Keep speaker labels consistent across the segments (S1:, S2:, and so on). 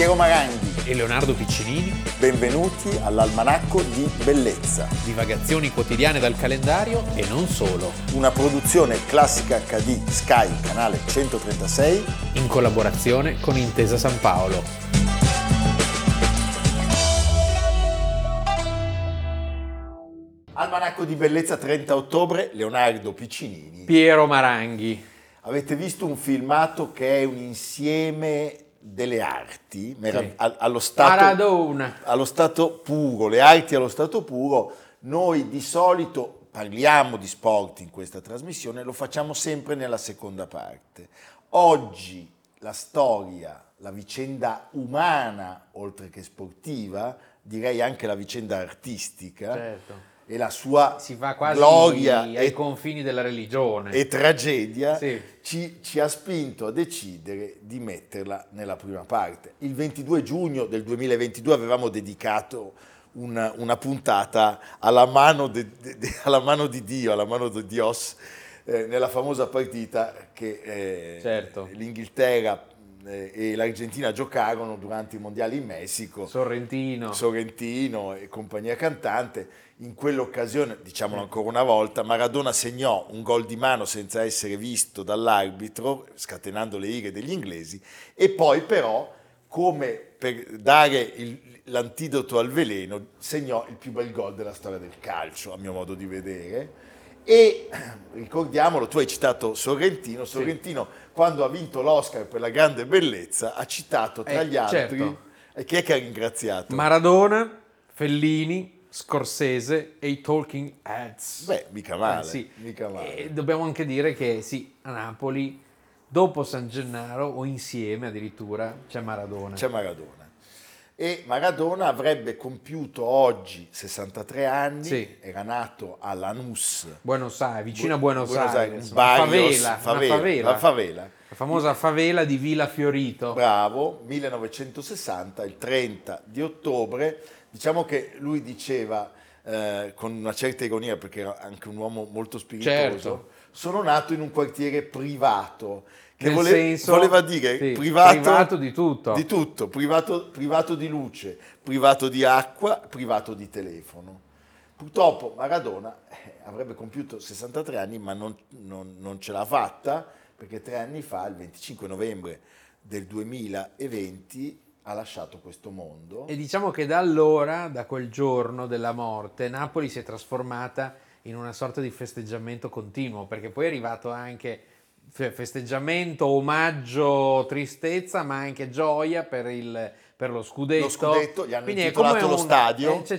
S1: Piero Maranghi
S2: e Leonardo Piccinini.
S1: Benvenuti all'Almanacco di Bellezza.
S2: Divagazioni quotidiane dal calendario e non solo.
S1: Una produzione classica HD Sky, canale 136.
S2: In collaborazione con Intesa San Paolo.
S1: Almanacco di Bellezza 30 ottobre, Leonardo Piccinini.
S2: Piero Maranghi.
S1: Avete visto un filmato che è un insieme delle arti
S2: Sì.
S1: al- allo, stato, allo stato puro, le arti allo stato puro. Noi di solito parliamo di sport in questa trasmissione, lo facciamo sempre nella seconda parte. Oggi la storia, la vicenda umana, oltre che sportiva, direi anche la vicenda artistica
S2: Certo.
S1: E la sua
S2: Si va quasi
S1: gloria
S2: ai
S1: e
S2: confini della religione.
S1: e tragedia
S2: Sì.
S1: ci, ci ha spinto a decidere di metterla nella prima parte. Il 22 giugno del 2022 avevamo dedicato una, una puntata alla mano, de- de- de- alla mano di Dio, alla mano di Dios, eh, nella famosa partita che eh,
S2: Certo.
S1: l'Inghilterra e l'Argentina giocarono durante i mondiali in Messico.
S2: Sorrentino.
S1: Sorrentino e compagnia cantante. In quell'occasione, diciamolo ancora una volta, Maradona segnò un gol di mano senza essere visto dall'arbitro, scatenando le ire degli inglesi, e poi però, come per dare il- l'antidoto al veleno, segnò il più bel gol della storia del calcio, a mio modo di vedere. E ricordiamolo, tu hai citato Sorrentino, Sorrentino quando ha vinto l'Oscar per la grande bellezza ha citato tra
S2: Eh,
S1: gli altri,
S2: certo.
S1: e chi è che ha ringraziato?
S2: Maradona, Fellini, Scorsese e i Talking Heads.
S1: Beh, mica male,
S2: Eh, sì.
S1: mica male.
S2: E dobbiamo anche dire che sì, a Napoli, dopo San Gennaro o insieme addirittura, c'è Maradona.
S1: C'è Maradona. E Maradona avrebbe compiuto oggi 63 anni,
S2: Sì.
S1: era nato a Lanús,
S2: Buenos Aires, vicino a Buenos,
S1: Buenos
S2: Aires,
S1: Aires, barrios,
S2: favela,
S1: favela,
S2: favela.
S1: la favela.
S2: La famosa favela di Villa Fiorito.
S1: Bravo, 1960, il 30 di ottobre. Diciamo che lui diceva eh, con una certa ironia, perché era anche un uomo molto spiritoso,
S2: Certo.
S1: Sono nato in un quartiere privato, che
S2: Nel
S1: vole-
S2: senso-
S1: voleva dire
S2: sì,
S1: privato,
S2: privato di tutto.
S1: di tutto, privato, privato di luce, privato di acqua, privato di telefono. Purtroppo Maradona eh, avrebbe compiuto 63 anni, ma non, non- non ce l'ha fatta perché tre anni fa, il 25 novembre del 2020, ha lasciato questo mondo.
S2: E diciamo che da allora, da quel giorno della morte, Napoli si è trasformata in una sorta di festeggiamento continuo, perché poi è arrivato anche fe- festeggiamento, omaggio, tristezza, ma anche gioia per, il- per lo scudetto.
S1: Lo scudetto, gli hanno
S2: Quindi
S1: intitolato
S2: come
S1: lo
S2: un-
S1: stadio.
S2: eh, cioè,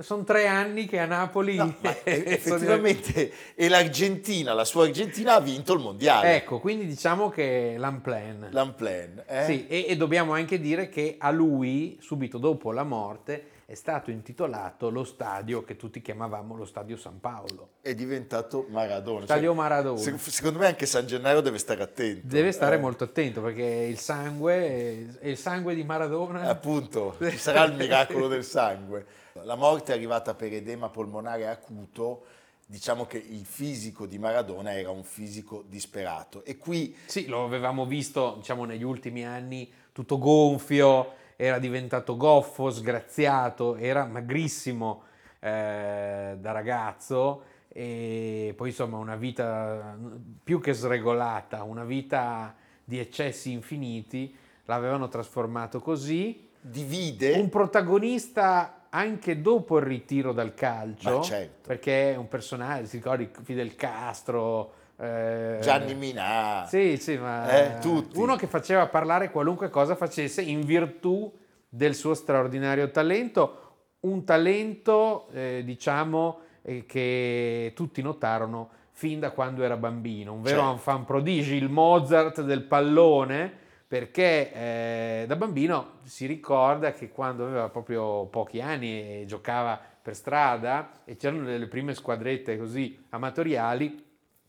S2: sono tre anni che a Napoli...
S1: No, effettivamente e l'Argentina, la sua Argentina ha vinto il mondiale.
S2: Ecco, quindi diciamo che l'unplan.
S1: L'Unplan. eh?
S2: Sì, e, e dobbiamo anche dire che a lui, subito dopo la morte, è stato intitolato lo stadio che tutti chiamavamo lo Stadio San Paolo.
S1: È diventato Maradona.
S2: Stadio
S1: Cioè,
S2: Maradona.
S1: se- secondo me anche San Gennaro deve stare attento.
S2: Deve stare
S1: eh.
S2: molto attento perché il sangue è, è il sangue di Maradona.
S1: Appunto, ci sarà il miracolo del sangue. La morte è arrivata per edema polmonare acuto, diciamo che il fisico di Maradona era un fisico disperato e qui
S2: Sì, lo avevamo visto diciamo, negli ultimi anni tutto gonfio, era diventato goffo, sgraziato, era magrissimo eh, da ragazzo e poi insomma una vita più che sregolata, una vita di eccessi infiniti, l'avevano trasformato così.
S1: divide
S2: Un protagonista anche dopo il ritiro dal calcio,
S1: certo.
S2: perché è un personaggio, si ricordi Fidel Castro, eh,
S1: Gianni Minà.
S2: sì, sì, ma
S1: Eh, tutti.
S2: uno che faceva parlare qualunque cosa facesse in virtù del suo straordinario talento, un talento, eh, diciamo, eh, che tutti notarono fin da quando era bambino, un vero
S1: Certo.
S2: enfant prodige, il Mozart del pallone, perché eh, da bambino si ricorda che quando aveva proprio pochi anni e giocava per strada e c'erano delle prime squadrette così amatoriali,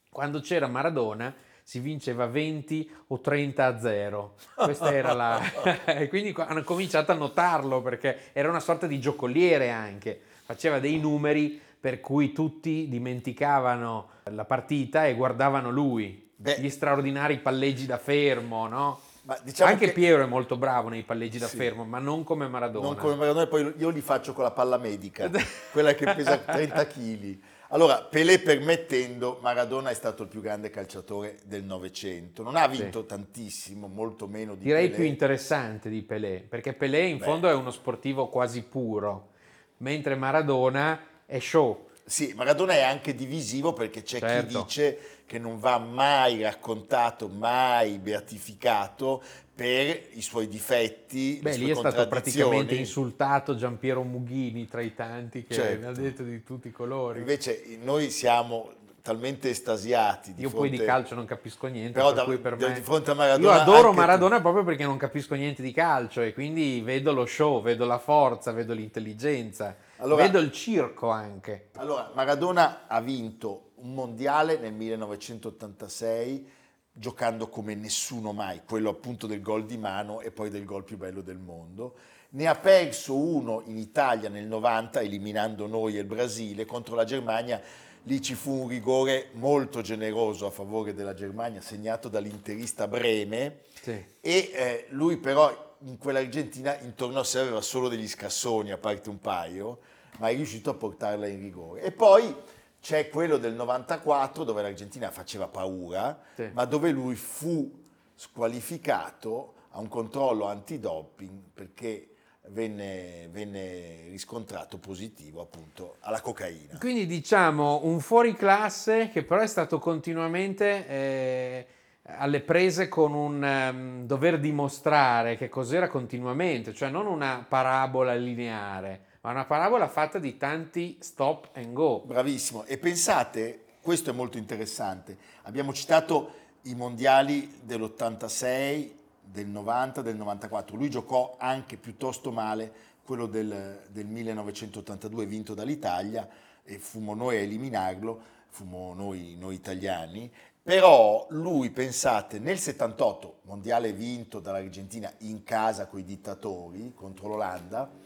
S2: quando c'era Maradona si vinceva 20 o 30 a 0. Questa era la... e quindi hanno cominciato a notarlo perché era una sorta di giocoliere anche. Faceva dei numeri per cui tutti dimenticavano la partita e guardavano lui.
S1: Beh.
S2: Gli straordinari palleggi da fermo, no?
S1: Diciamo
S2: Anche
S1: che-
S2: Piero è molto bravo nei palleggi da
S1: Sì.
S2: fermo, ma non come Maradona.
S1: Non come Maradona, poi io li faccio con la palla medica, quella che pesa 30 kg. Allora, Pelé permettendo, Maradona è stato il più grande calciatore del Novecento. Non ha vinto tantissimo, molto meno di
S2: Direi
S1: Pelé.
S2: più interessante di Pelé, perché Pelé in
S1: Beh.
S2: fondo è uno sportivo quasi puro, mentre Maradona è show.
S1: Sì, Maradona è anche divisivo perché c'è
S2: Certo.
S1: chi dice che non va mai raccontato, mai beatificato per i suoi difetti,
S2: Beh, lì è stato praticamente insultato Giampiero Mughini tra i tanti che
S1: Certo.
S2: ha detto di tutti i colori.
S1: Invece noi siamo talmente estasiati di
S2: Io poi di
S1: fronte-
S2: calcio non capisco niente,
S1: Però
S2: per
S1: da-
S2: per me...
S1: di fronte a Maradona
S2: Io adoro
S1: anche tu-
S2: Maradona proprio perché non capisco niente di calcio e quindi vedo lo show, vedo la forza, vedo l'intelligenza,
S1: Allora-
S2: vedo il circo anche.
S1: Allora, Maradona ha vinto un mondiale nel 1986 giocando come nessuno mai, quello appunto del gol di mano e poi del gol più bello del mondo. Ne ha perso uno in Italia nel 90 eliminando noi e il Brasile contro la Germania. Lì ci fu un rigore molto generoso a favore della Germania segnato dall'interista Breme
S2: Sì.
S1: e eh, lui però in quell'Argentina intorno a sé aveva solo degli scassoni, a parte un paio, ma è riuscito a portarla in rigore. E poi c'è quello del 94 dove l'Argentina faceva paura,
S2: Sì.
S1: ma dove lui fu squalificato a un controllo antidoping perché venne, venne riscontrato positivo appunto alla cocaina.
S2: Quindi diciamo un fuoriclasse che però è stato continuamente eh, alle prese con un ehm, dover dimostrare che cos'era continuamente, cioè non una parabola lineare, ma una parabola fatta di tanti stop and go.
S1: Bravissimo. E pensate, questo è molto interessante, abbiamo citato i mondiali dell'86, del 90, del 94. Lui giocò anche piuttosto male quello del, del 1982 vinto dall'Italia e fummo noi a eliminarlo, fummo noi, noi italiani. Però lui, pensate, nel 78, mondiale vinto dall'Argentina in casa con i dittatori contro l'Olanda,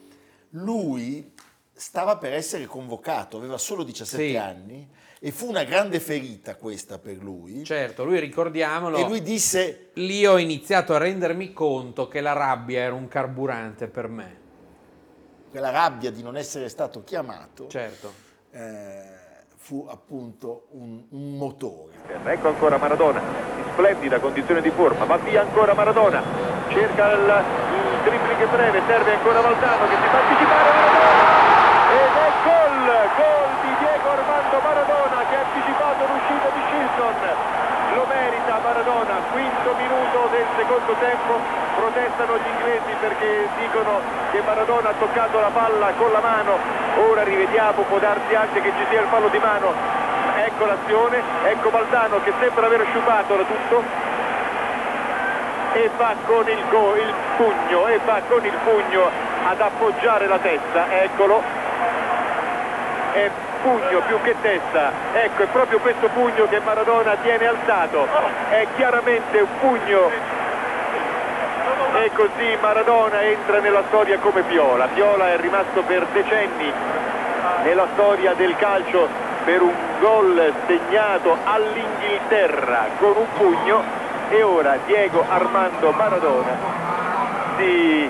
S1: lui stava per essere convocato, aveva solo 17
S2: Sì.
S1: anni e fu una grande ferita questa per lui.
S2: Certo, lui ricordiamolo,
S1: e lui disse,
S2: lì ho iniziato a rendermi conto che la rabbia era un carburante per me.
S1: quella rabbia di non essere stato chiamato,
S2: Certo.
S1: eh, fu appunto un, un motore.
S3: Ecco ancora Maradona, in splendida condizione di forma, va via ancora Maradona, cerca il, il dribbling breve, serve ancora Valdano che si fa anticipare Maradona. Ed è gol, gol di Diego Armando Maradona che ha anticipato l'uscita di Shilton, lo merita Maradona, quinto minuto del secondo tempo, protestano gli inglesi perché dicono che Maradona ha toccato la palla con la mano, ora rivediamo, può darsi anche che ci sia il fallo di mano, ecco l'azione, ecco Valdano che sembra aver sciupato da tutto e va con il, go- il pugno e va con il pugno ad appoggiare la testa, eccolo. È pugno più che testa, ecco è proprio questo pugno che Maradona tiene alzato, è chiaramente un pugno. E così Maradona entra nella storia come Piola, Piola è rimasto per decenni nella storia del calcio per un gol segnato all'Inghilterra con un pugno e ora Diego Armando Maradona si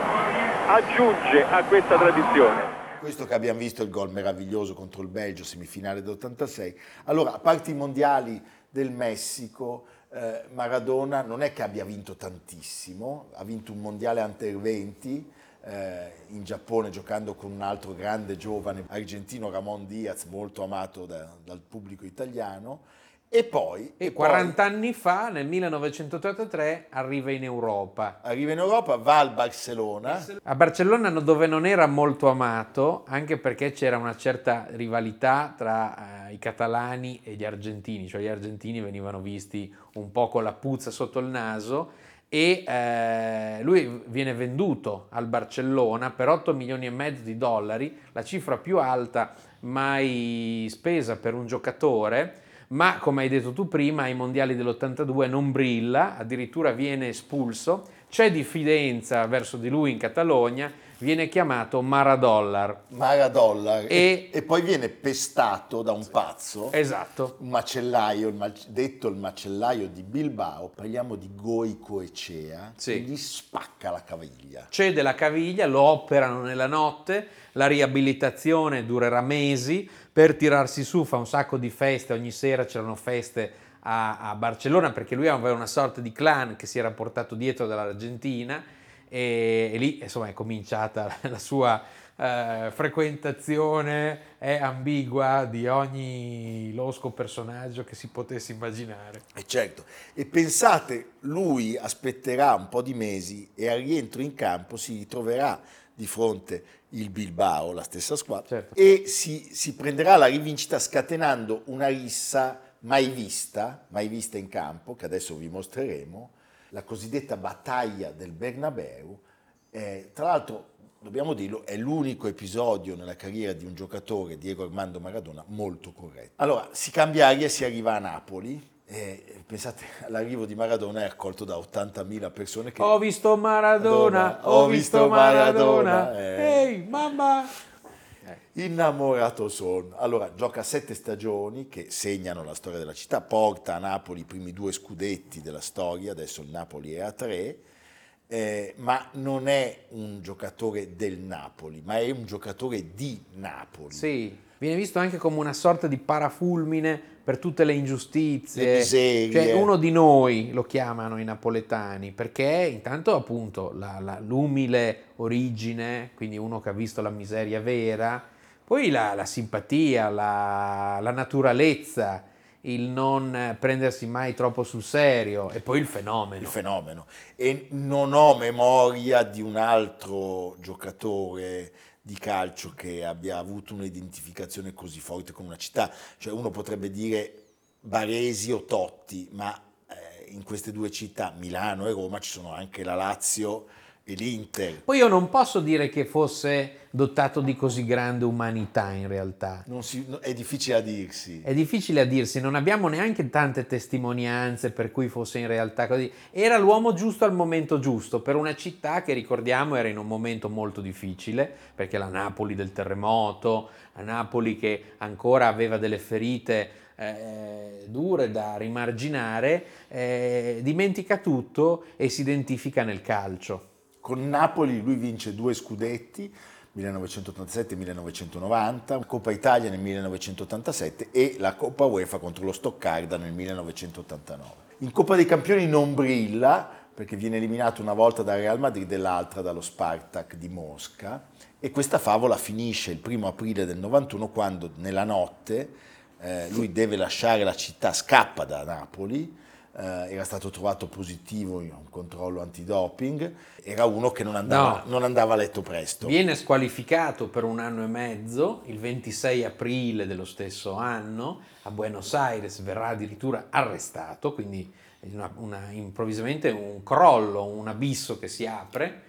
S3: aggiunge a questa tradizione.
S1: Questo che abbiamo visto il gol meraviglioso contro il Belgio, semifinale d'86. Allora, a parte i mondiali del Messico, eh, Maradona non è che abbia vinto tantissimo, ha vinto un mondiale under 20 eh, in Giappone giocando con un altro grande giovane argentino, Ramon Diaz, molto amato da- dal pubblico italiano. E poi,
S2: E
S1: poi
S2: 40 anni fa, nel 1983, arriva in Europa.
S1: arriva in Europa, va al Barcellona.
S2: A Barcellona dove non era molto amato, anche perché c'era una certa rivalità tra eh, i catalani e gli argentini, cioè gli argentini venivano visti un po' con la puzza sotto il naso e eh, lui viene venduto al Barcellona per 8 milioni e mezzo di dollari, la cifra più alta mai spesa per un giocatore ma come hai detto tu prima ai mondiali dell'82 non brilla, addirittura viene espulso, c'è diffidenza verso di lui in Catalogna, viene chiamato Maradollar.
S1: Maradollar
S2: E-
S1: e, poi viene pestato da un pazzo,
S2: Esatto.
S1: un macellaio, il ma- detto il macellaio di Bilbao, parliamo di Goico Ecea,
S2: Sì.
S1: che gli spacca la caviglia.
S2: Cede la caviglia, lo operano nella notte, la riabilitazione durerà mesi, per tirarsi su fa un sacco di feste, ogni sera c'erano feste a, a Barcellona perché lui aveva una sorta di clan che si era portato dietro dall'Argentina e, e lì insomma è cominciata la sua eh, frequentazione è ambigua di ogni losco personaggio che si potesse immaginare.
S1: E certo, e pensate, lui aspetterà un po' di mesi e al rientro in campo si ritroverà di fronte il Bilbao, la stessa squadra,
S2: Certo.
S1: e si, si prenderà la rivincita scatenando una rissa mai vista, mai vista in campo, che adesso vi mostreremo, la cosiddetta battaglia del Bernabeu. Eh, tra l'altro, dobbiamo dirlo, è l'unico episodio nella carriera di un giocatore, Diego Armando Maradona, molto corretto. Allora, si cambia aria e si arriva a Napoli. E pensate, all'arrivo di Maradona è accolto da 80.000 persone che...
S2: Ho visto Maradona,
S1: Maradona,
S2: ho visto Maradona,
S1: Maradona, eh.
S2: ehi mamma!
S1: Innamorato sono. Allora, gioca sette stagioni che segnano la storia della città, porta a Napoli i primi due scudetti della storia, adesso il Napoli è a tre, eh, ma non è un giocatore del Napoli, ma è un giocatore di Napoli.
S2: Sì, viene visto anche come una sorta di parafulmine per tutte le ingiustizie.
S1: Le miserie.
S2: Cioè, uno di noi lo chiamano i napoletani, perché intanto appunto la- la- l'umile origine, quindi uno che ha visto la miseria vera, poi la, la simpatia, la, la naturalezza, il non eh, prendersi mai troppo sul serio e poi il fenomeno.
S1: il fenomeno. E non ho memoria di un altro giocatore di calcio che abbia avuto un'identificazione così forte con una città. Cioè uno potrebbe dire Baresi o Totti, ma eh, in queste due città, Milano e Roma, ci sono anche la Lazio e l'Inter.
S2: Poi io non posso dire che fosse dotato di così grande umanità in realtà.
S1: Non si- è difficile a dirsi.
S2: È difficile a dirsi, non abbiamo neanche tante testimonianze per cui fosse in realtà così. Era l'uomo giusto al momento giusto, per una città che ricordiamo era in un momento molto difficile, perché la Napoli del terremoto, la Napoli che ancora aveva delle ferite eh, dure da rimarginare, eh, dimentica tutto e si identifica nel calcio.
S1: Con Napoli lui vince due scudetti, 1987 e 1990, Coppa Italia nel 1987 e la Coppa UEFA contro lo Stoccarda nel 1989. In Coppa dei Campioni non brilla perché viene eliminato una volta dal Real Madrid e l'altra dallo Spartak di Mosca e questa favola finisce il primo aprile del 91 quando nella notte eh, lui deve lasciare la città, scappa da Napoli, era stato trovato positivo in un controllo antidoping, era uno che non andava,
S2: No.
S1: non andava a letto presto.
S2: Viene squalificato per un anno e mezzo, il 26 aprile dello stesso anno, a Buenos Aires verrà addirittura arrestato, quindi una- una- improvvisamente un crollo, un abisso che si apre.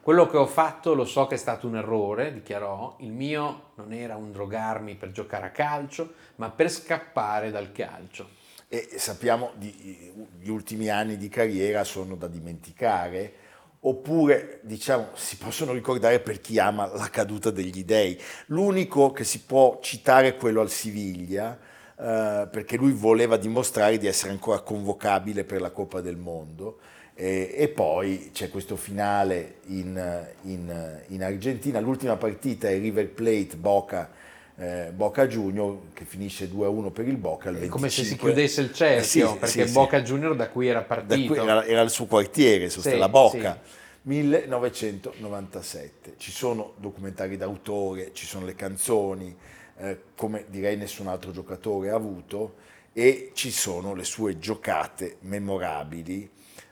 S2: Quello che ho fatto lo so che è stato un errore, dichiarò, il mio non era un drogarmi per giocare a calcio, ma per scappare dal calcio.
S1: E sappiamo di, gli ultimi anni di carriera sono da dimenticare, oppure diciamo si possono ricordare per chi ama la caduta degli dei. L'unico che si può citare è quello al Siviglia, eh, perché lui voleva dimostrare di essere ancora convocabile per la Coppa del Mondo. E, e poi c'è questo finale in, in- in Argentina, l'ultima partita è River Plate Boca, eh, Boca Junior che finisce 2-1 per il Boca.
S2: È come se si
S1: 25.
S2: chiudesse il
S1: Eh,
S2: cerchio,
S1: sì,
S2: perché
S1: sì, sì.
S2: Boca Junior da cui era partito.
S1: cui era, era il suo quartiere,
S2: Sì,
S1: Stella Bocca. 1997. Ci sono documentari d'autore, ci sono le canzoni, eh, come direi nessun altro giocatore ha avuto, e ci sono le sue giocate memorabili.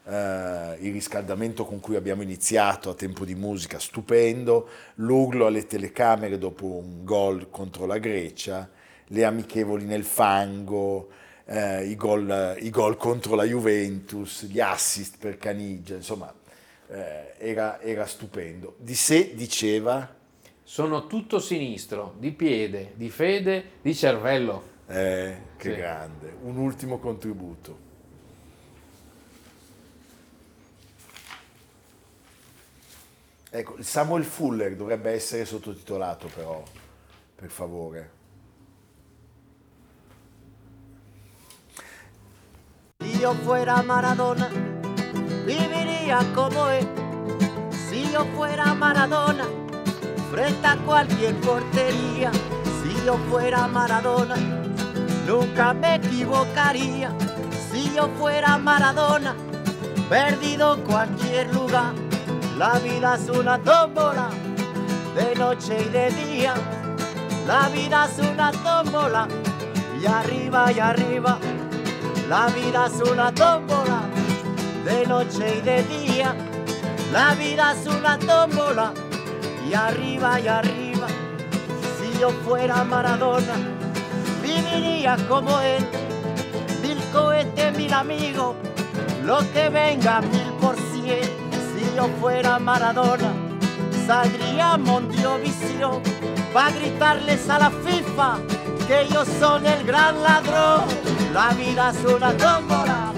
S1: Eh, il riscaldamento con cui abbiamo iniziato a tempo di musica, stupendo, l'urlo alle telecamere dopo un gol contro la Grecia, le amichevoli nel fango, eh, i, gol, i gol contro la Juventus, gli assist per Canigia, insomma, eh, era, era stupendo. Di sé diceva,
S2: Sono tutto sinistro, di piede, di fede, di cervello.
S1: eh, che
S2: Sì.
S1: grande, un ultimo contributo. Ecco, Samuel Fuller dovrebbe essere sottotitolato però, per favore.
S4: Si yo fuera Maradona, viviría como él. Si yo fuera Maradona, frente a cualquier portería. Si yo fuera Maradona, nunca me equivocaría. Si yo fuera Maradona, perdido cualquier lugar. La vida es una tómbola, de noche y de día. La vida es una tómbola, y arriba y arriba. La vida es una tómbola, de noche y de día. La vida es una tómbola, y arriba y arriba. Si yo fuera Maradona, viviría como él. Mil cohetes, mil amigos, lo que venga mil por cien. Yo fuera Maradona, saldría para gritarles a la FIFA que ellos son el gran ladrón. La vida es una tómbola.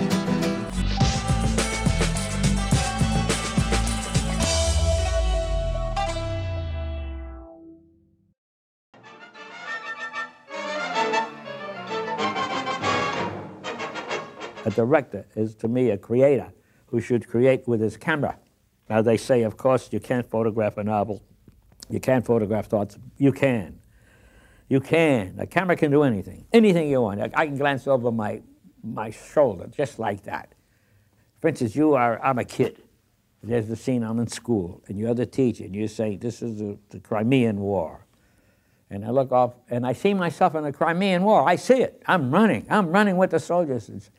S5: A director is, to me, a creator who should create with his camera. Now, they say, of course, you can't photograph a novel, you can't photograph thoughts. You can. You can. A camera can do anything, anything you want. I, can glance over my, my shoulder just like that. For instance, you are, I'm a kid. There's the scene I'm in school, and you're the teacher, and you're saying, This is the, the Crimean War. And I look off, and I see myself in the Crimean War. I see it. I'm running. I'm running with the soldiers.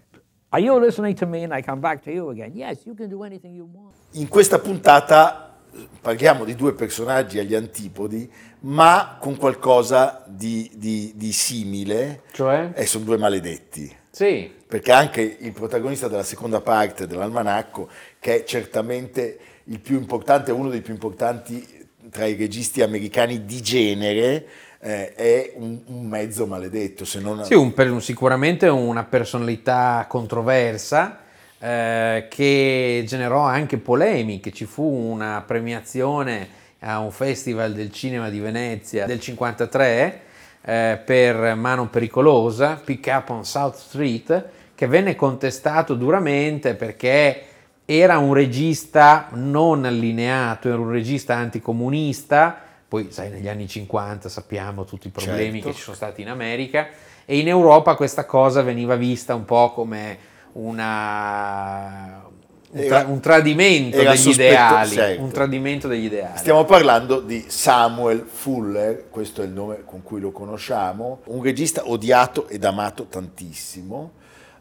S5: Are you listening to me? And I come back to you again. Yes, you can do anything you want.
S1: In questa puntata parliamo di due personaggi agli antipodi, ma con qualcosa di, di- di simile,
S2: Cioè?
S1: e sono due maledetti.
S2: Sì,
S1: perché anche il protagonista della seconda parte dell'almanacco, che è certamente il più importante, uno dei più importanti tra i registi americani di genere, eh, è un, un mezzo maledetto, se non...
S2: Sì, un per- sicuramente una personalità controversa eh, che generò anche polemiche. Ci fu una premiazione a un festival del cinema di Venezia del 53 eh, per Mano Pericolosa, Pick Up on South Street, che venne contestato duramente perché era un regista non allineato, era un regista anticomunista, poi sai negli anni 50 sappiamo tutti i problemi
S1: Certo.
S2: che ci sono stati in America e in Europa questa cosa veniva vista un po' come una, un, tra- un tradimento degli
S1: sospetto-
S2: ideali,
S1: certo.
S2: un tradimento degli ideali.
S1: Stiamo parlando di Samuel Fuller, questo è il nome con cui lo conosciamo, un regista odiato ed amato tantissimo.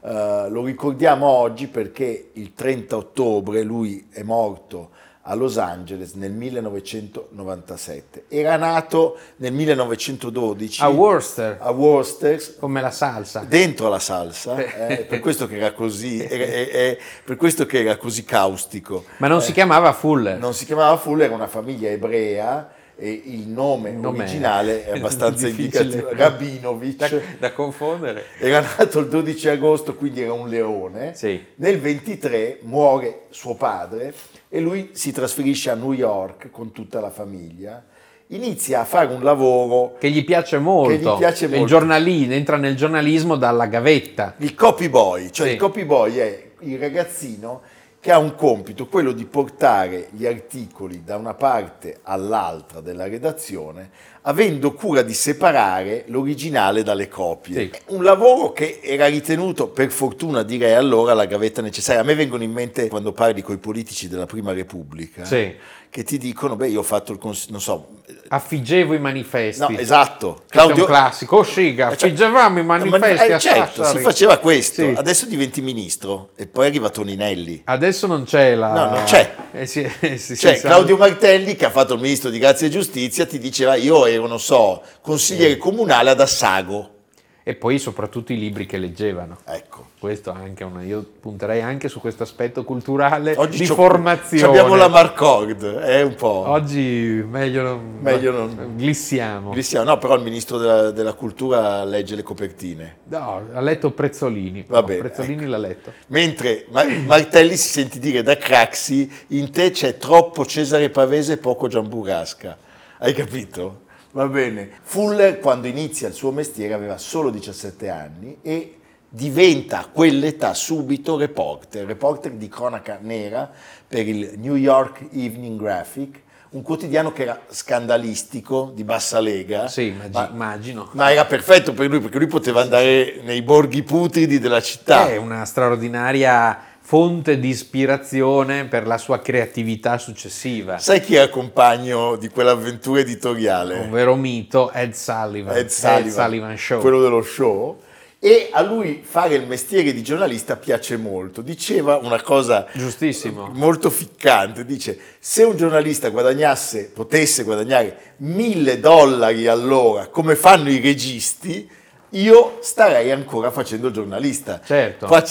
S1: Eh, lo ricordiamo oggi perché il 30 ottobre lui è morto a Los Angeles nel 1997. Era nato nel 1912
S2: A Worcester,
S1: a Worcester,
S2: come la salsa.
S1: dentro la salsa, eh, per questo che era così, è- è- è per questo che era così caustico.
S2: Ma non si chiamava Fuller.
S1: Eh, Non si chiamava Fuller, era una famiglia ebrea e il nome,
S2: nome
S1: originale è abbastanza
S2: difficile.
S1: indicativo, Rabinovich.
S2: Da, da confondere.
S1: Era nato il 12 agosto, quindi era un leone.
S2: Sì.
S1: Nel 23 muore suo padre e lui si trasferisce a New York con tutta la famiglia. Inizia a fare un lavoro,
S2: Che gli piace molto.
S1: Gli piace
S2: Il
S1: molto.
S2: giornalino, entra nel giornalismo dalla gavetta.
S1: il copy boy, cioè
S2: Sì.
S1: il copy boy è il ragazzino che ha un compito, quello di portare gli articoli da una parte all'altra della redazione, avendo cura di separare l'originale dalle copie.
S2: Sì.
S1: Un lavoro che era ritenuto, per fortuna direi allora, la gavetta necessaria. A me vengono in mente quando parli con i politici della Prima Repubblica,
S2: Sì.
S1: Che ti dicono, beh, io ho fatto il cons- non so,
S2: Affiggevo i manifesti.
S1: no, esatto.
S2: Questo è un classico. Oh, Siga,
S1: Eh, cioè-
S2: affigevamo i manifesti
S1: Eh, certo, si faceva questo.
S2: Sì.
S1: Adesso diventi ministro e poi arriva Toninelli.
S2: Adesso non c'è la...
S1: No, non c'è.
S2: Eh, sì, eh, sì,
S1: Cioè, Claudio Martelli, che ha fatto il ministro di Grazia e Giustizia, ti diceva io ero, non so, consigliere comunale ad Assago.
S2: E poi soprattutto i libri che leggevano.
S1: Ecco.
S2: Questo anche una, io punterei anche su questo aspetto culturale
S1: Oggi
S2: di formazione.
S1: Abbiamo la Marcord, è un po'.
S2: Oggi meglio non,
S1: Meglio non-
S2: glissiamo.
S1: Cristiano, no, però il ministro della, della cultura legge le copertine.
S2: No, ha letto Prezzolini.
S1: Va
S2: No,
S1: bene,
S2: Prezzolini
S1: ecco.
S2: l'ha letto.
S1: Mentre Ma- Martelli si senti dire da Craxi, in te c'è troppo Cesare Pavese e poco Giamburasca. Hai capito? Va bene. Fuller, quando inizia il suo mestiere, aveva solo 17 anni e diventa a quell'età subito reporter, reporter di cronaca nera per il New York Evening Graphic, un quotidiano che era scandalistico, di bassa lega.
S2: Sì, immagi-
S1: ma-
S2: immagino.
S1: ma era perfetto per lui perché lui poteva andare nei borghi putridi della città.
S2: È una straordinaria fonte di ispirazione per la sua creatività successiva.
S1: Sai chi era compagno di quell'avventura editoriale?
S2: Un vero mito, Ed Sullivan.
S1: Ed Sullivan,
S2: Show.
S1: quello dello show. E a lui fare il mestiere di giornalista piace molto. Diceva una cosa
S2: Giustissimo.
S1: molto ficcante, dice se un giornalista guadagnasse, potesse guadagnare mille dollari all'ora come fanno i registi, io starei ancora facendo il giornalista.
S2: Certo.
S1: Qua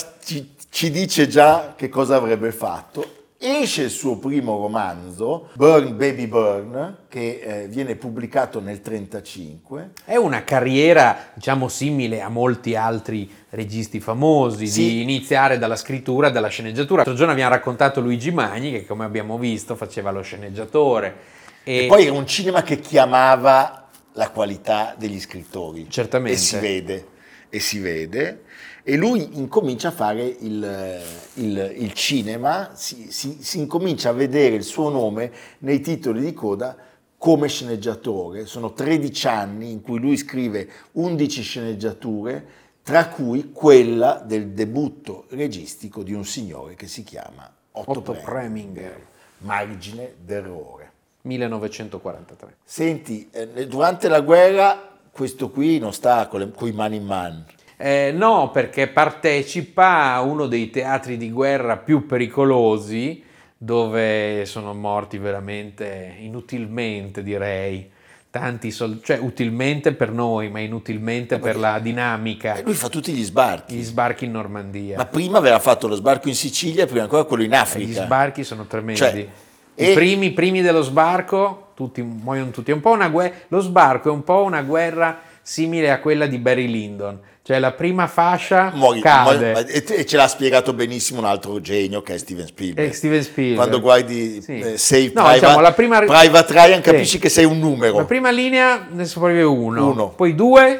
S1: ci, dice già che cosa avrebbe fatto. Esce il suo primo romanzo, Burn Baby Burn, che eh, viene pubblicato nel 1935.
S2: È una carriera, diciamo, simile a molti altri registi famosi,
S1: Sì.
S2: di iniziare dalla scrittura, dalla sceneggiatura. L'altro giorno abbiamo raccontato Luigi Magni, che come abbiamo visto faceva lo sceneggiatore. E,
S1: E poi era un cinema che chiamava la qualità degli scrittori.
S2: Certamente.
S1: E si vede, e si vede. E lui incomincia a fare il, il- il cinema, si, si- si incomincia a vedere il suo nome nei titoli di coda come sceneggiatore. Sono 13 anni in cui lui scrive 11 sceneggiature, tra cui quella del debutto registico di un signore che si chiama Otto,
S2: Otto
S1: Preminger,
S2: Preminger.
S1: Margine d'errore.
S2: 1943.
S1: Senti, eh, durante la guerra questo qui non sta con i mani in mano.
S2: Eh, no, perché partecipa a uno dei teatri di guerra più pericolosi, dove sono morti veramente inutilmente, direi. Tanti soldi, cioè utilmente per noi, ma inutilmente per la dinamica.
S1: E lui fa tutti gli sbarchi.
S2: Gli sbarchi in Normandia.
S1: Ma prima aveva fatto lo sbarco in Sicilia e prima ancora quello in
S2: Gli
S1: Africa.
S2: sbarchi sono tremendi.
S1: Cioè,
S2: I
S1: e-
S2: primi, primi dello sbarco, tutti muoiono tutti. È un po' una guerra. Lo sbarco è un po' una guerra simile a quella di Barry Lyndon. Cioè la prima fascia
S1: Muori-
S2: cade.
S1: muori- e, ce l'ha spiegato benissimo un altro genio che è Steven Spielberg.
S2: Eh, Steven Spielberg.
S1: Quando guardi
S2: Sì.
S1: eh, Save
S2: No,
S1: Private,
S2: diciamo, la prima-
S1: Private Ryan
S2: Sì.
S1: capisci che sei un numero.
S2: La prima linea ne sopravvive uno,
S1: Uno.
S2: poi due,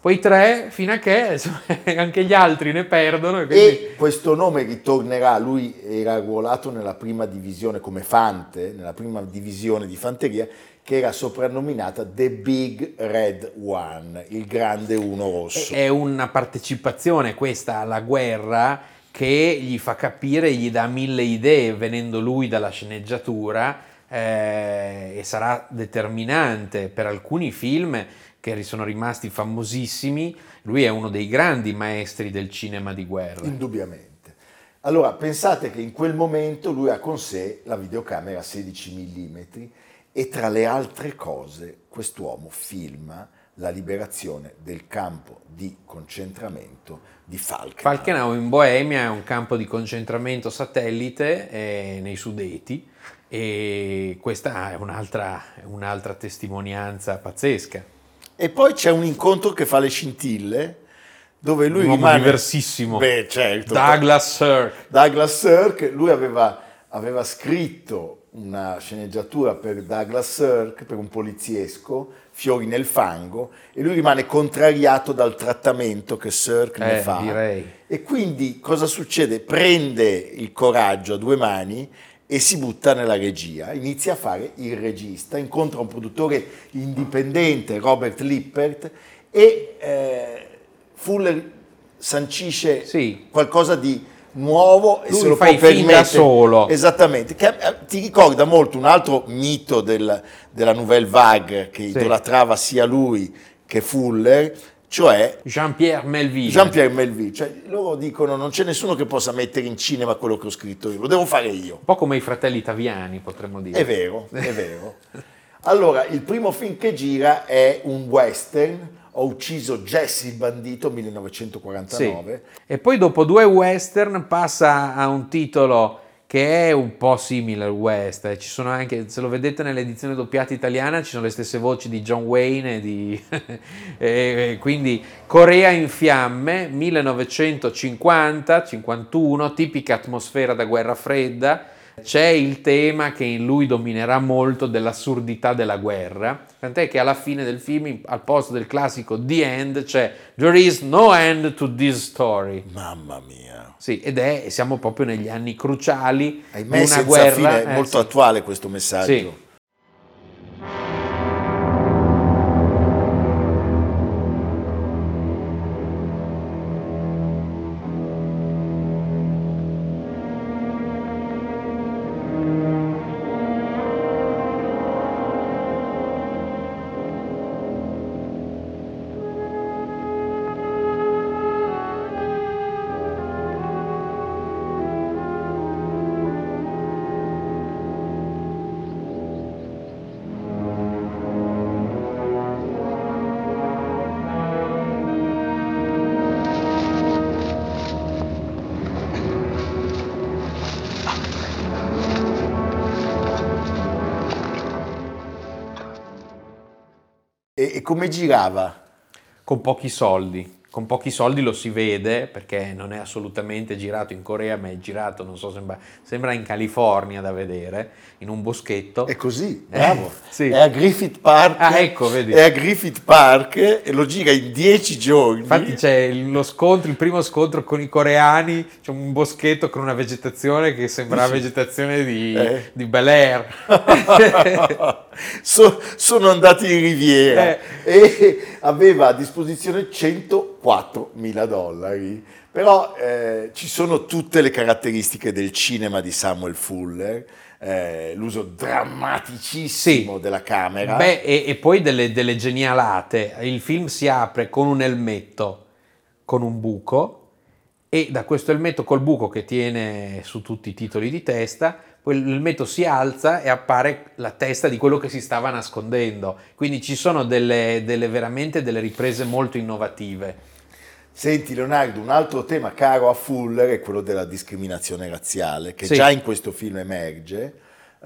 S2: poi tre, fino a che anche gli altri ne perdono. E quindi...
S1: E questo nome ritornerà, lui era arruolato nella prima divisione come Fante, nella prima divisione di fanteria, che era soprannominata The Big Red One, il grande uno rosso.
S2: È una partecipazione questa alla guerra che gli fa capire, gli dà mille idee venendo lui dalla sceneggiatura eh, e sarà determinante per alcuni film che sono rimasti famosissimi. Lui è uno dei grandi maestri del cinema di guerra.
S1: Indubbiamente. Allora, pensate che in quel momento lui ha con sé la videocamera 16 mm e tra le altre cose quest'uomo filma la liberazione del campo di concentramento di Falkenau.
S2: Falkenau in Boemia è un campo di concentramento satellite eh, nei Sudeti e questa è un'altra, un'altra testimonianza pazzesca.
S1: E poi c'è un incontro che fa le scintille, dove lui
S2: Un uomo
S1: rimane...
S2: diversissimo.
S1: Beh, certo.
S2: Douglas Sirk.
S1: Douglas Sirk, lui aveva, aveva scritto una sceneggiatura per Douglas Sirk, per un poliziesco, Fiori nel fango, e lui rimane contrariato dal trattamento che Sirk ne
S2: Eh,
S1: fa.
S2: direi.
S1: E quindi cosa succede? Prende il coraggio a due mani e si butta nella regia, inizia a fare il regista, incontra un produttore indipendente, Robert Lippert, e eh, Fuller sancisce
S2: Sì.
S1: qualcosa di nuovo e
S2: Lui
S1: se lo
S2: fa
S1: può
S2: film da
S1: permettere.
S2: solo.
S1: Esattamente, che eh, ti ricorda molto un altro mito del- della Nouvelle Vague che idolatrava sia lui che Fuller, cioè
S2: Jean-Pierre Melville.
S1: Jean-Pierre Melville. Cioè, loro dicono non c'è nessuno che possa mettere in cinema quello che ho scritto io, lo devo fare io.
S2: Un po' come i fratelli Taviani, potremmo dire.
S1: È vero, è vero. Allora, il primo film che gira è un western, Ho ucciso Jesse il bandito, 1949.
S2: Sì. E poi dopo due western passa a un titolo che è un po' simile al western. Ci sono anche, se lo vedete nell'edizione doppiata italiana, ci sono le stesse voci di John Wayne e di... e quindi Corea in fiamme, 1950-51, tipica atmosfera da guerra fredda c'è il tema che in lui dominerà molto dell'assurdità della guerra, tant'è che alla fine del film, al posto del classico The End, c'è There is no end to this story.
S1: Mamma mia.
S2: Sì, ed è, siamo proprio negli anni cruciali
S1: messo
S2: una guerra.
S1: fine,
S2: eh,
S1: molto
S2: sì.
S1: attuale questo messaggio.
S2: Sì.
S1: Come girava?
S2: con pochi soldi. Con pochi soldi lo si vede perché non è assolutamente girato in Corea, ma è girato, non so, sembra, sembra in California da vedere, in un boschetto.
S1: È così,
S2: Eh,
S1: bravo.
S2: sì.
S1: È a Griffith Park.
S2: Ah, ecco, vedi.
S1: È a Griffith Park e lo gira in dieci giorni.
S2: Infatti c'è lo scontro, il primo scontro con i coreani, c'è un boschetto con una vegetazione che sembra la vegetazione di,
S1: Eh.
S2: di Bel Air.
S1: So- sono andati in riviera
S2: Eh.
S1: e aveva a disposizione 104 mila dollari. Però eh, ci sono tutte le caratteristiche del cinema di Samuel Fuller, eh, l'uso drammaticissimo
S2: Sì.
S1: della camera.
S2: Beh, e, e poi delle, delle genialate. Il film si apre con un elmetto con un buco e da questo elmetto col buco che tiene su tutti i titoli di testa, poi l'elmetto si alza e appare la testa di quello che si stava nascondendo. Quindi ci sono delle, delle veramente delle riprese molto innovative.
S1: Senti Leonardo, un altro tema caro a Fuller è quello della discriminazione razziale, che
S2: Sì.
S1: già in questo film emerge.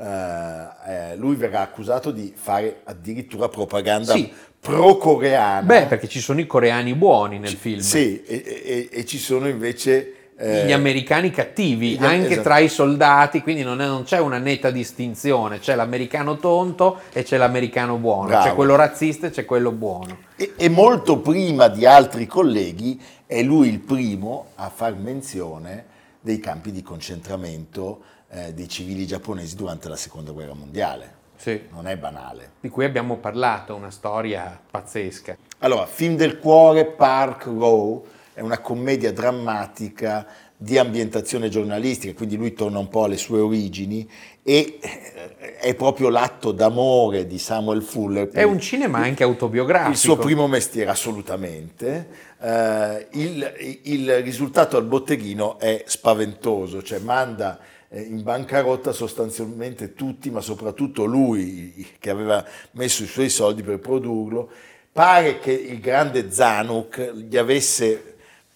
S1: Eh, lui verrà accusato di fare addirittura propaganda
S2: Sì.
S1: pro-coreana.
S2: Beh, perché ci sono i coreani buoni nel film.
S1: Sì, e, e- e ci sono invece... eh,
S2: gli americani cattivi,
S1: gli-
S2: anche
S1: esatto.
S2: tra i soldati, quindi non, è- non c'è una netta distinzione, c'è l'americano tonto e c'è l'americano buono,
S1: Bravo.
S2: c'è quello razzista e c'è quello buono.
S1: E, e molto prima di altri colleghi è lui il primo a far menzione dei campi di concentramento eh, dei civili giapponesi durante la seconda guerra mondiale.
S2: Sì.
S1: Non è banale.
S2: Di cui abbiamo parlato, una storia pazzesca.
S1: Allora, film del cuore, Park Row, è una commedia drammatica di ambientazione giornalistica, quindi lui torna un po' alle sue origini e eh, è proprio l'atto d'amore di Samuel Fuller.
S2: È un cinema anche autobiografico.
S1: il suo primo mestiere, assolutamente. Eh, il, il risultato al botteghino è spaventoso, cioè manda eh, in bancarotta sostanzialmente tutti, ma soprattutto lui che aveva messo i suoi soldi per produrlo. Pare che il grande Zanuck gli avesse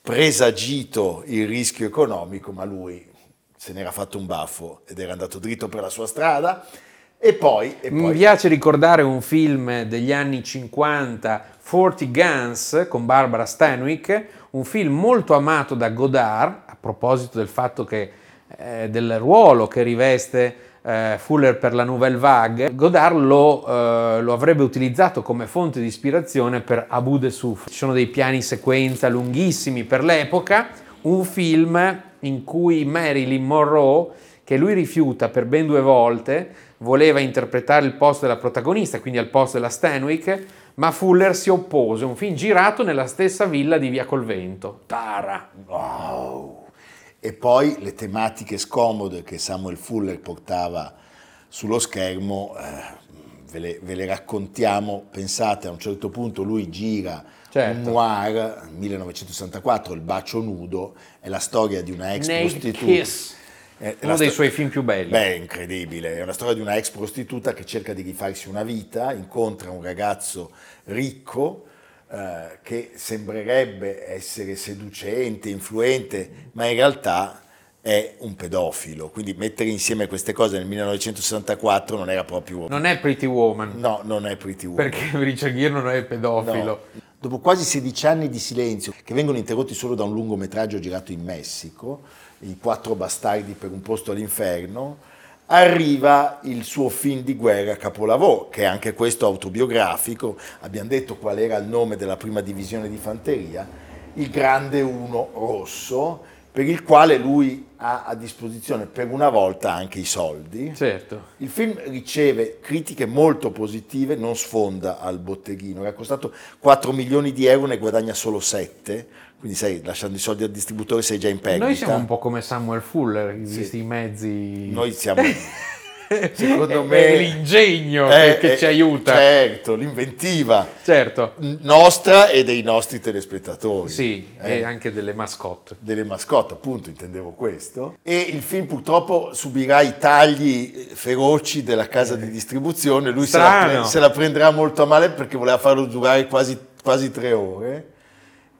S1: presagito il rischio economico, ma lui se n'era fatto un baffo ed era andato dritto per la sua strada. E poi, e
S2: Mi
S1: poi
S2: piace ricordare un film degli anni 50, 40 Guns, con Barbara Stanwyck, un film molto amato da Godard, a proposito del fatto che, eh, del ruolo che riveste eh, Fuller per la Nouvelle Vague, Godard lo, eh, lo avrebbe utilizzato come fonte di ispirazione per Abu de Souf. Ci sono dei piani sequenza lunghissimi per l'epoca, un film in cui Marilyn Monroe, che lui rifiuta per ben due volte, voleva interpretare il posto della protagonista, quindi al posto della Stanwyck, ma Fuller si oppose, un film girato nella stessa villa di Via col Vento. Tara!
S1: Wow. E poi le tematiche scomode che Samuel Fuller portava sullo schermo, eh, ve, le, ve le raccontiamo. Pensate, a un certo punto lui gira
S2: Certo.
S1: un noir, 1964, Il bacio nudo, è la storia di una ex
S2: Naked
S1: prostituta.
S2: Kiss,
S1: È
S2: uno
S1: la
S2: dei
S1: sto-
S2: suoi film più belli.
S1: Beh, incredibile, è una storia di una ex prostituta che cerca di rifarsi una vita, incontra un ragazzo ricco, eh, che sembrerebbe essere seducente, influente, ma in realtà è un pedofilo. Quindi mettere insieme queste cose nel 1964 non era proprio...
S2: Non è Pretty Woman,
S1: No, non è Pretty Woman.
S2: perché Richard Gere non è pedofilo.
S1: No. Dopo quasi 16 anni di silenzio, che vengono interrotti solo da un lungometraggio girato in Messico, I quattro bastardi per un posto all'inferno, arriva il suo film di guerra capolavoro, che è anche questo autobiografico. Abbiamo detto qual era il nome della prima divisione di fanteria, il Grande Uno Rosso, per il quale lui ha a disposizione per una volta anche i soldi.
S2: Certo.
S1: Il film riceve critiche molto positive, non sfonda al botteghino, era costato 4 milioni di euro, ne guadagna solo 7, quindi sai, lasciando i soldi al distributore sei già in perdita.
S2: Noi siamo un po' come Samuel Fuller, visti i mezzi...
S1: Noi siamo, secondo
S2: È
S1: me...
S2: l'ingegno
S1: Eh,
S2: che, che
S1: eh,
S2: ci aiuta.
S1: Certo, l'inventiva
S2: Certo,
S1: nostra e dei nostri telespettatori.
S2: sì,
S1: Eh,
S2: e anche delle mascotte.
S1: delle mascotte, appunto, intendevo questo. E il film purtroppo subirà i tagli feroci della casa di distribuzione. Lui se la, pre- se la prenderà molto a male perché voleva farlo durare quasi, quasi tre ore.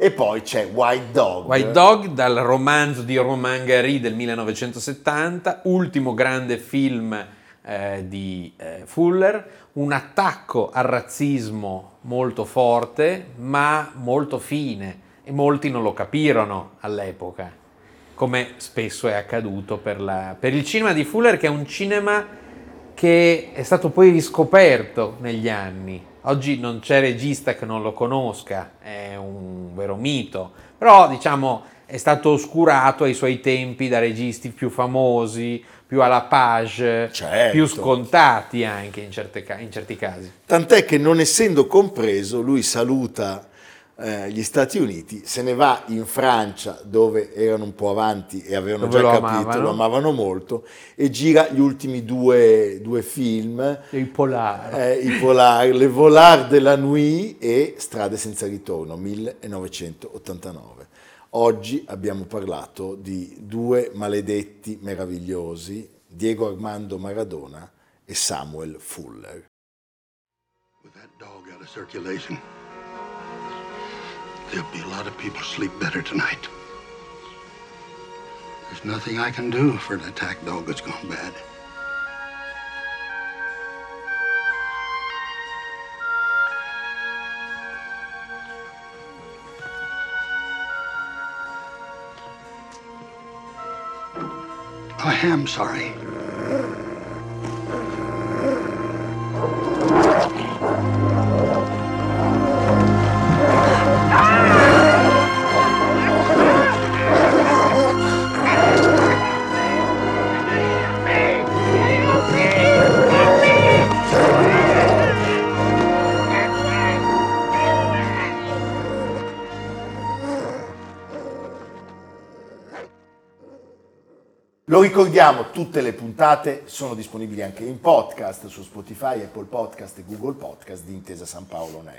S1: E poi c'è White Dog.
S2: White Dog dal romanzo di Romain Gary del 1970, ultimo grande film eh, di eh, Fuller, un attacco al razzismo molto forte ma molto fine e molti non lo capirono all'epoca, come spesso è accaduto per, la- per il cinema di Fuller che è un cinema che è stato poi riscoperto negli anni. Oggi non c'è regista che non lo conosca, è un vero mito, però diciamo è stato oscurato ai suoi tempi da registi più famosi, più alla page,
S1: Certo.
S2: più scontati anche in, certe in certi casi.
S1: Tant'è che non essendo compreso, lui saluta eh, gli Stati Uniti, se ne va in Francia dove erano un po' avanti e avevano
S2: Dove
S1: già
S2: lo
S1: capito,
S2: amavano.
S1: lo amavano molto, e gira gli ultimi due, due film,
S2: Il polare.
S1: eh, i Polar, Le Volar de la Nuit e Strade senza ritorno, 1989. Oggi abbiamo parlato di due maledetti meravigliosi, Diego Armando Maradona e Samuel Fuller.
S6: With that dog out of circulation, there'll be a lot of people sleep better tonight. There's nothing I can do for an attack dog that's gone bad. Oh, I am sorry.
S1: Ricordiamo, tutte le puntate sono disponibili anche in podcast su Spotify, Apple Podcast e Google Podcast di Intesa San Paolo On.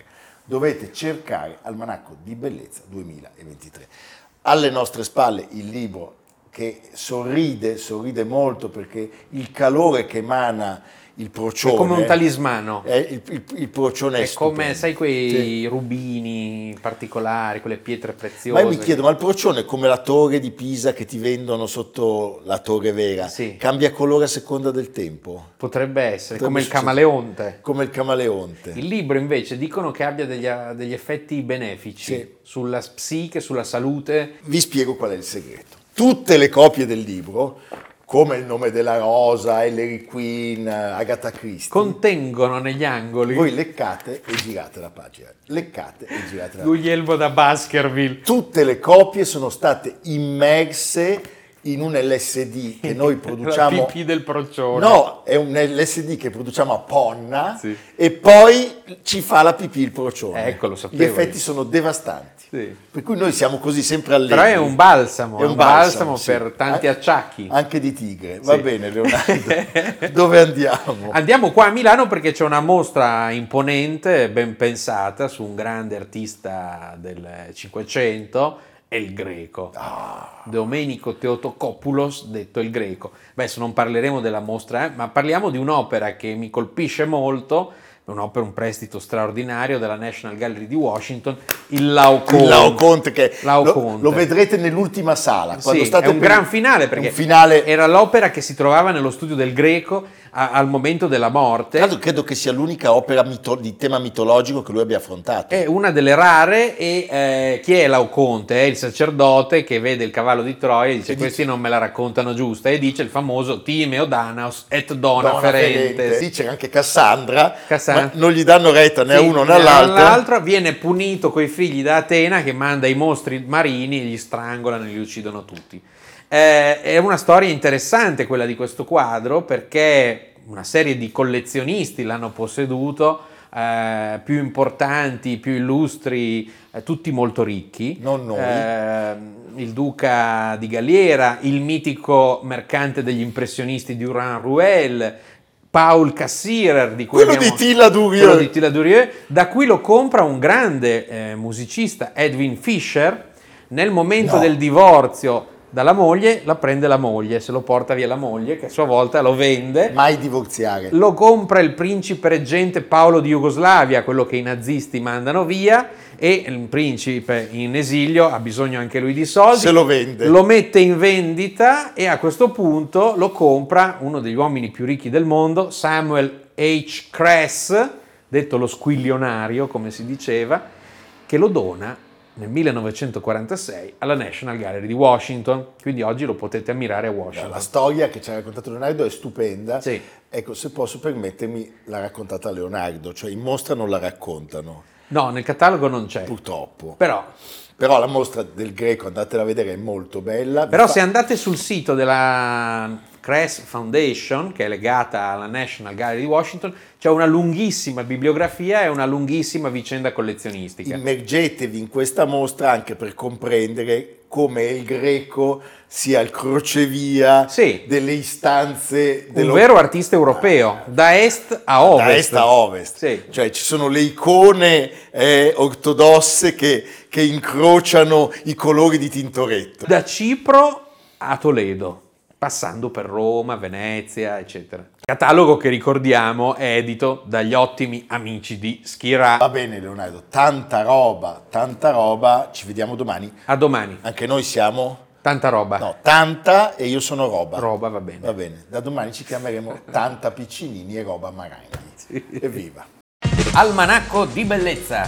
S1: Dovete cercare Almanacco di Bellezza 2023. Alle nostre spalle il libro che sorride, sorride molto perché il calore che emana il procione
S2: È come un talismano.
S1: è il, il- il procione è,
S2: come, sai, quei
S1: Sì.
S2: rubini particolari, quelle pietre
S1: Ma
S2: preziose.
S1: io mi chiedo, ma il procione è come la torre di Pisa che ti vendono sotto la torre vera?
S2: Sì.
S1: Cambia colore a seconda del tempo?
S2: Potrebbe essere,
S1: Potrebbe
S2: come il
S1: succedere.
S2: camaleonte.
S1: Come il camaleonte.
S2: Il libro invece dicono che abbia degli, degli effetti benefici
S1: Sì.
S2: sulla psiche, sulla salute.
S1: Vi spiego qual è il segreto. Tutte le copie del libro, come Il nome della rosa, Ellery Queen, Agatha Christie,
S2: Contengono negli angoli
S1: voi leccate e girate la pagina. Leccate e girate la pagina.
S2: Guglielmo da Baskerville.
S1: Tutte le copie sono state immerse in un LSD che noi produciamo.
S2: La pipì del procione.
S1: No, è un LSD che produciamo a Ponna
S2: Sì.
S1: e poi ci fa la pipì il procione.
S2: Ecco, lo
S1: Gli
S2: sapevo
S1: effetti
S2: io.
S1: sono devastanti.
S2: Sì.
S1: Per cui noi siamo così sempre allegri.
S2: Però è un balsamo, è un balsamo,
S1: sì.
S2: per tanti
S1: An-
S2: acciacchi.
S1: Anche di tigre. Va bene, Leonardo. Dove andiamo?
S2: Andiamo qua a Milano perché c'è una mostra imponente, ben pensata, su un grande artista del Cinquecento, è il Greco.
S1: Ah.
S2: Domenico Teotokopoulos, detto il Greco. Beh, adesso non parleremo della mostra, eh, ma parliamo di un'opera che mi colpisce molto un'opera, un prestito straordinario della National Gallery di Washington, il Laocoonte.
S1: Il Laocoonte che lo,
S2: Laocoonte.
S1: lo vedrete nell'ultima sala. Quando
S2: Sì,
S1: state
S2: è un
S1: per-
S2: gran finale perché
S1: un finale
S2: era l'opera che si trovava nello studio del Greco a- al momento della morte.
S1: L'altro credo che sia l'unica opera mito- di tema mitologico che lui abbia affrontato.
S2: È una delle rare e eh, chi è Laoconte? È il sacerdote che vede il cavallo di Troia e dice
S1: E
S2: questi non me la raccontano giusta e dice il famoso Timeo Danaos et dona, ferentes.
S1: Ferente. Sì, c'è anche Cassandra,
S2: Cassandra.
S1: non gli danno retta né
S2: Sì,
S1: uno né
S2: né
S1: all'altro.
S2: all'altro, viene punito coi figli da Atena che manda i mostri marini e li strangolano e li uccidono tutti. Eh, è una storia interessante quella di questo quadro perché una serie di collezionisti l'hanno posseduto, eh, più importanti, più illustri, eh, tutti molto ricchi.
S1: Non noi.
S2: Eh, il duca di Galliera, il mitico mercante degli impressionisti Durand Ruel, Paul Cassirer, di cui
S1: Quello
S2: abbiamo-
S1: di Tilla
S2: quello di Tilla Durieux, da cui lo compra un grande eh, musicista, Edwin Fischer, nel momento
S1: No.
S2: del divorzio dalla moglie, la prende la moglie, se lo porta via la moglie, che a sua volta lo vende.
S1: Mai divorziare.
S2: Lo compra il principe reggente Paolo di Jugoslavia, quello che i nazisti mandano via, e il principe in esilio ha bisogno anche lui di soldi.
S1: Se lo vende.
S2: Lo mette in vendita e a questo punto lo compra uno degli uomini più ricchi del mondo, Samuel H. Kress, detto lo squilionario, come si diceva, che lo dona nel 1946 alla National Gallery di Washington. Quindi oggi lo potete ammirare a Washington.
S1: La storia che ci ha raccontato Leonardo è stupenda.
S2: Sì.
S1: Ecco, se posso permettermi, l'ha raccontata Leonardo, cioè in mostra non la raccontano,
S2: No, nel catalogo non c'è.
S1: purtroppo.
S2: Però,
S1: Però la mostra del greco, andatela a vedere, è molto bella.
S2: però
S1: Vi
S2: se
S1: fa-
S2: andate sul sito della Cress Foundation, che è legata alla National Gallery di Washington, c'è una lunghissima bibliografia e una lunghissima vicenda collezionistica.
S1: Immergetevi in questa mostra anche per comprendere come il greco sia il crocevia
S2: Sì.
S1: delle istanze
S2: Un
S1: dello-
S2: vero artista europeo, da est a ovest.
S1: da est a ovest.
S2: Sì.
S1: Cioè ci sono le icone eh, ortodosse che, che incrociano i colori di Tintoretto.
S2: Da Cipro a Toledo, passando per Roma, Venezia, eccetera. Catalogo che ricordiamo è edito dagli ottimi amici di Schira.
S1: Va bene Leonardo, tanta roba, tanta roba, ci vediamo domani.
S2: A domani.
S1: Anche noi siamo,
S2: Tanta roba.
S1: no, tanta e io sono roba.
S2: Roba va bene.
S1: Va bene, da domani ci chiameremo Tanta Piccinini e Roba Maranghi. Evviva!
S2: Almanacco di bellezza